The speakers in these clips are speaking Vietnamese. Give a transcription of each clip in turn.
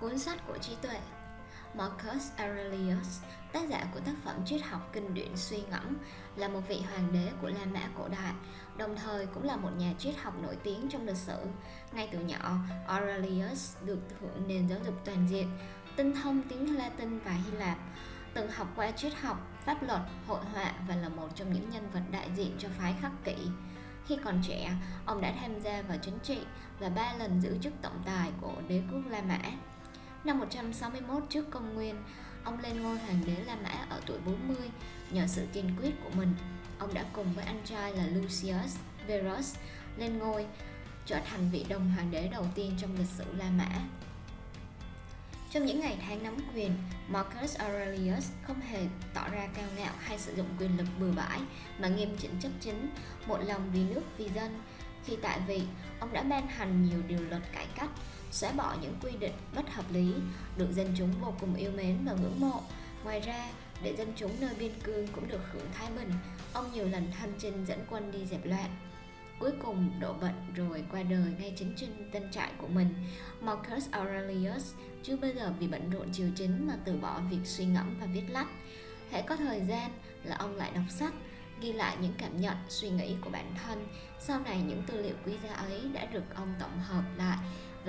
Cuốn sách của trí tuệ Marcus Aurelius, tác giả của tác phẩm triết học kinh điển suy ngẫm, là một vị hoàng đế của La Mã cổ đại, đồng thời cũng là một nhà triết học nổi tiếng trong lịch sử. Ngay từ nhỏ, Aurelius được hưởng nền giáo dục toàn diện, tinh thông tiếng Latin và Hy Lạp, từng học qua triết học, pháp luật, hội họa và là một trong những nhân vật đại diện cho phái khắc kỷ. Khi còn trẻ, ông đã tham gia vào chính trị và ba lần giữ chức tổng tài của đế quốc La Mã. Năm 161 trước công nguyên, ông lên ngôi hoàng đế La Mã ở tuổi 40 nhờ sự kiên quyết của mình. Ông đã cùng với anh trai là Lucius Verus lên ngôi, trở thành vị đồng hoàng đế đầu tiên trong lịch sử La Mã. Trong những ngày tháng nắm quyền, Marcus Aurelius không hề tỏ ra cao ngạo hay sử dụng quyền lực bừa bãi, mà nghiêm chỉnh chấp chính, một lòng vì nước vì dân. Khi tại vị, ông đã ban hành nhiều điều luật cải cách, xóa bỏ những quy định bất hợp lý, được dân chúng vô cùng yêu mến và ngưỡng mộ. Ngoài ra, để dân chúng nơi biên cương cũng được hưởng thái bình, ông nhiều lần hành chinh dẫn quân đi dẹp loạn. Cuối cùng đổ bệnh rồi qua đời ngay chính trên tân trại của mình. Marcus Aurelius chưa bao giờ vì bận rộn triều chính mà từ bỏ việc suy ngẫm và viết lách. Hễ có thời gian là ông lại đọc sách, ghi lại những cảm nhận, suy nghĩ của bản thân. Sau này những tư liệu quý giá ấy đã được ông tổng hợp lại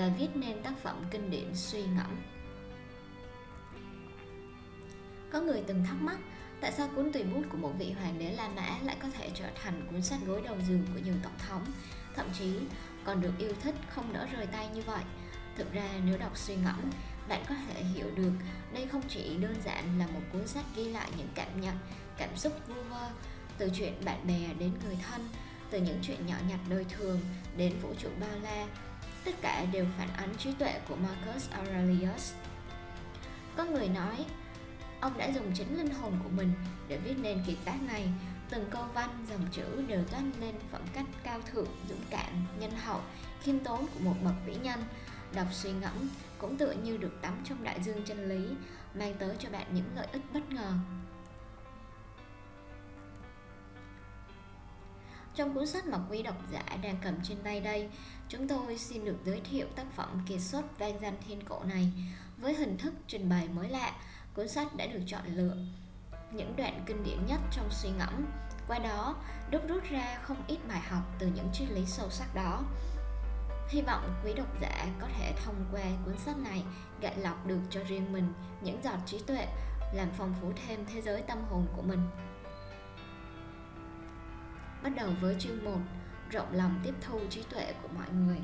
và viết nên tác phẩm kinh điển suy ngẫm. Có người từng thắc mắc tại sao cuốn tùy bút của một vị hoàng đế La Mã lại có thể trở thành cuốn sách gối đầu giường của nhiều tổng thống, thậm chí còn được yêu thích không nỡ rời tay như vậy. Thực ra nếu đọc suy ngẫm, bạn có thể hiểu được đây không chỉ đơn giản là một cuốn sách ghi lại những cảm nhận, cảm xúc vu vơ, từ chuyện bạn bè đến người thân, từ những chuyện nhỏ nhặt đời thường đến vũ trụ bao la, tất cả đều phản ánh trí tuệ của Marcus Aurelius. Có người nói, ông đã dùng chính linh hồn của mình để viết nên kiệt tác này. Từng câu văn, dòng chữ đều toát lên phẩm cách cao thượng, dũng cảm, nhân hậu, khiêm tốn của một bậc vĩ nhân. Đọc suy ngẫm cũng tựa như được tắm trong đại dương chân lý, mang tới cho bạn những lợi ích bất ngờ. Trong cuốn sách mà quý độc giả đang cầm trên tay đây, chúng tôi xin được giới thiệu tác phẩm kiệt xuất vang danh thiên cổ này với hình thức trình bày mới lạ. Cuốn sách đã được chọn lựa những đoạn kinh điển nhất trong suy ngẫm, qua đó đúc rút ra không ít bài học từ những triết lý sâu sắc đó. Hy vọng quý độc giả có thể thông qua cuốn sách này gạn lọc được cho riêng mình những giọt trí tuệ, làm phong phú thêm thế giới tâm hồn của mình. Bắt đầu với chương 1 Rộng lòng tiếp thu trí tuệ của mọi người.